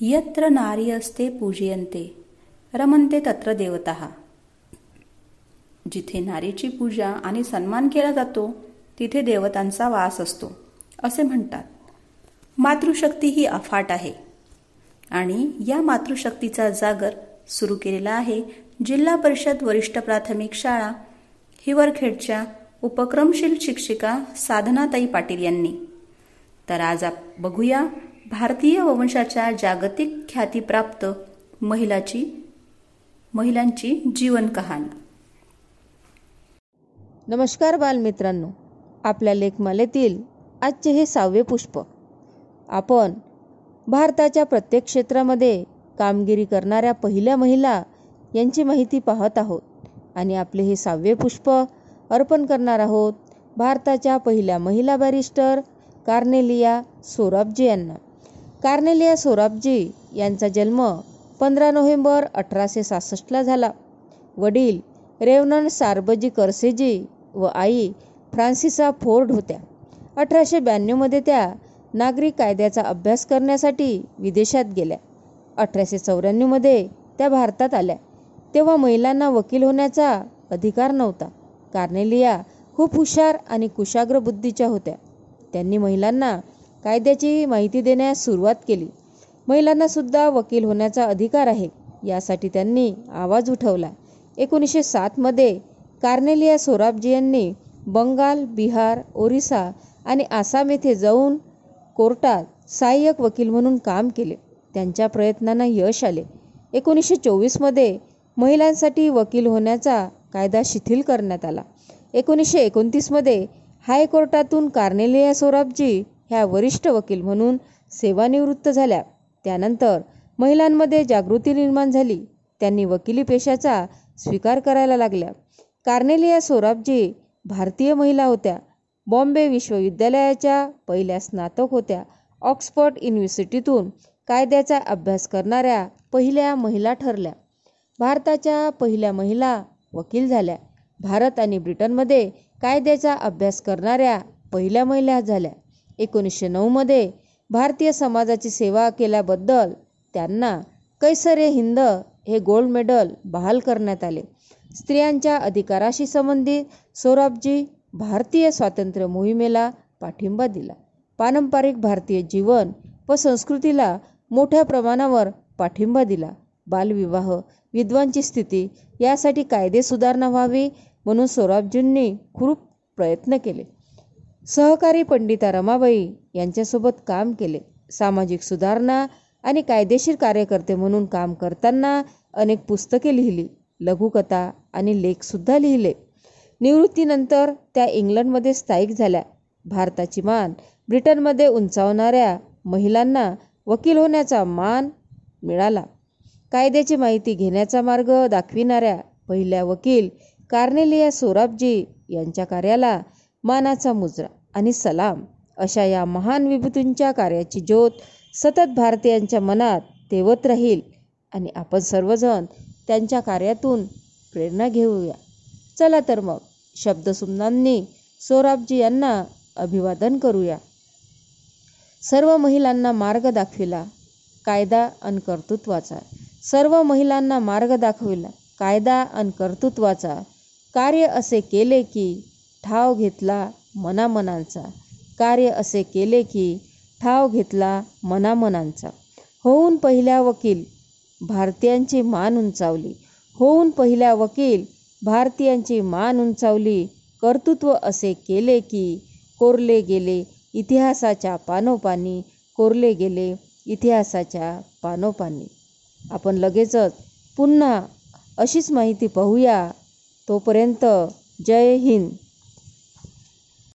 यत्र नारी असते पूजयंते रमनते तत्र देवता. जिथे नारीची पूजा आणि सन्मान केला जातो तिथे देवतांचा वास असतो असे म्हणतात. मातृशक्ती ही अफाट आहे. आणि या मातृशक्तीचा जागर सुरू केलेला आहे जिल्हा परिषद वरिष्ठ प्राथमिक शाळा हिवरखेडच्या उपक्रमशील शिक्षिका साधनाताई पाटील यांनी. तर आज आप बघूया भारतीय वंशाच्या जागतिक ख्यातीप्राप्त महिलाची महिलांची जीवन कहाणी. नमस्कार बालमित्रांनो. आपल्या लेखमालेतील आजचे हे सहावे पुष्प. आपण भारताच्या प्रत्येक क्षेत्रामध्ये कामगिरी करणाऱ्या पहिल्या महिला यांची माहिती पाहत आहोत आणि आपले हे सहावे पुष्प अर्पण करणार आहोत भारताच्या पहिल्या महिला बॅरिस्टर कार्नेलिया सोराबजी यांना. कार्नेलिया सोराबजी यांचा जन्म पंधरा नोव्हेंबर अठराशे सहासष्टला झाला. वडील रेवनन सार्बजी करसेजी व आई फ्रान्सिसा फोर्ड होत्या. अठराशे ब्याण्णवमध्ये त्या नागरिक कायद्याचा अभ्यास करण्यासाठी विदेशात गेल्या. अठराशे चौऱ्याण्णवमध्ये त्या भारतात आल्या. तेव्हा महिलांना वकील होण्याचा अधिकार नव्हता. कार्नेलिया खूप हुशार आणि कुशाग्र बुद्धीच्या होत्या. त्यांनी महिलांना कायद्याची माहिती देण्यास सुरुवात केली. महिलांना सुद्धा वकील होण्याचा अधिकार आहे यासाठी त्यांनी आवाज उठवला. एकोणीसशे सातमध्ये कार्नेलिया सोराबजी यांनी बंगाल बिहार ओरिसा आणि आसाम येथे जाऊन कोर्टात सहाय्यक वकील म्हणून काम केले. त्यांच्या प्रयत्नांना यश आले. एकोणीसशे चोवीसमध्ये महिलांसाठी वकील होण्याचा कायदा शिथिल करण्यात आला. एकोणीसशे एकोणतीसमध्ये हायकोर्टातून कार्नेलिया सोराबजी ह्या वरिष्ठ वकील म्हणून सेवानिवृत्त झाल्या. त्यानंतर महिलांमध्ये जागृती निर्माण झाली. त्यांनी वकिली पेशाचा स्वीकार करायला लागल्या. कार्नेलिया सोराबजी भारतीय महिला होत्या. बॉम्बे विश्वविद्यालयाच्या पहिल्या स्नातक होत्या. ऑक्सफर्ड युनिव्हर्सिटीतून कायद्याचा अभ्यास करणाऱ्या पहिल्या महिला ठरल्या. भारताच्या पहिल्या महिला वकील झाल्या. भारत आणि ब्रिटनमध्ये कायद्याचा अभ्यास करणाऱ्या पहिल्या महिला झाल्या. एकोणीसशे नऊमध्ये भारतीय समाजाची सेवा केल्याबद्दल त्यांना कैसरे हिंद हे गोल्ड मेडल बहाल करण्यात आले. स्त्रियांच्या अधिकाराशी संबंधित सोराबजी भारतीय स्वातंत्र्य मोहिमेला पाठिंबा दिला. पारंपरिक भारतीय जीवन व संस्कृतीला मोठ्या प्रमाणावर पाठिंबा दिला. बालविवाह विद्वांची स्थिती यासाठी कायदे सुधारणा व्हावी म्हणून सोराबजींनी खूप प्रयत्न केले. सहकारी पंडिता रमाबाई यांच्यासोबत काम केले. सामाजिक सुधारणा आणि कायदेशीर कार्यकर्ते म्हणून काम करताना अनेक पुस्तके लिहिली लघुकथा आणि लेखसुद्धा लिहिले. निवृत्तीनंतर त्या इंग्लंडमध्ये स्थायिक झाल्या. भारताची मान ब्रिटनमध्ये उंचावणाऱ्या महिलांना वकील होण्याचा मान मिळाला. कायद्याची माहिती घेण्याचा मार्ग दाखविणाऱ्या पहिल्या वकील कार्नेलिया सोराबजी यांच्या कार्याला मानाचा मुजरा आणि सलाम अशा या महान विभूतींच्या कार्याची ज्योत सतत भारतीयांच्या मनात तेवत राहील आणि आपण सर्वजण त्यांच्या कार्यातून प्रेरणा घेऊया. चला तर मग शब्दसुमनांनी सोराबजी यांना अभिवादन करूया. सर्व महिलांना मार्ग दाखविला कायदा अन कर्तृत्वाचा. सर्व महिलांना मार्ग दाखविला कायदा अन कर्तृत्वाचा. कार्य असे केले की ठाव घेतला मनामनांचा. कार्य असे केले की ठाव घेतला मनामनांचा. होऊन पहिल्या वकील भारतीयांची मान उंचावली. होऊन पहिल्या वकील भारतीयांची मान उंचावली. कर्तृत्व असे केले की कोरले गेले इतिहासाच्या पानोपानी कोरले गेले इतिहासाच्या पानोपानी. आपण लगेचच पुन्हा अशीच माहिती पाहूया. तोपर्यंत जय हिंद.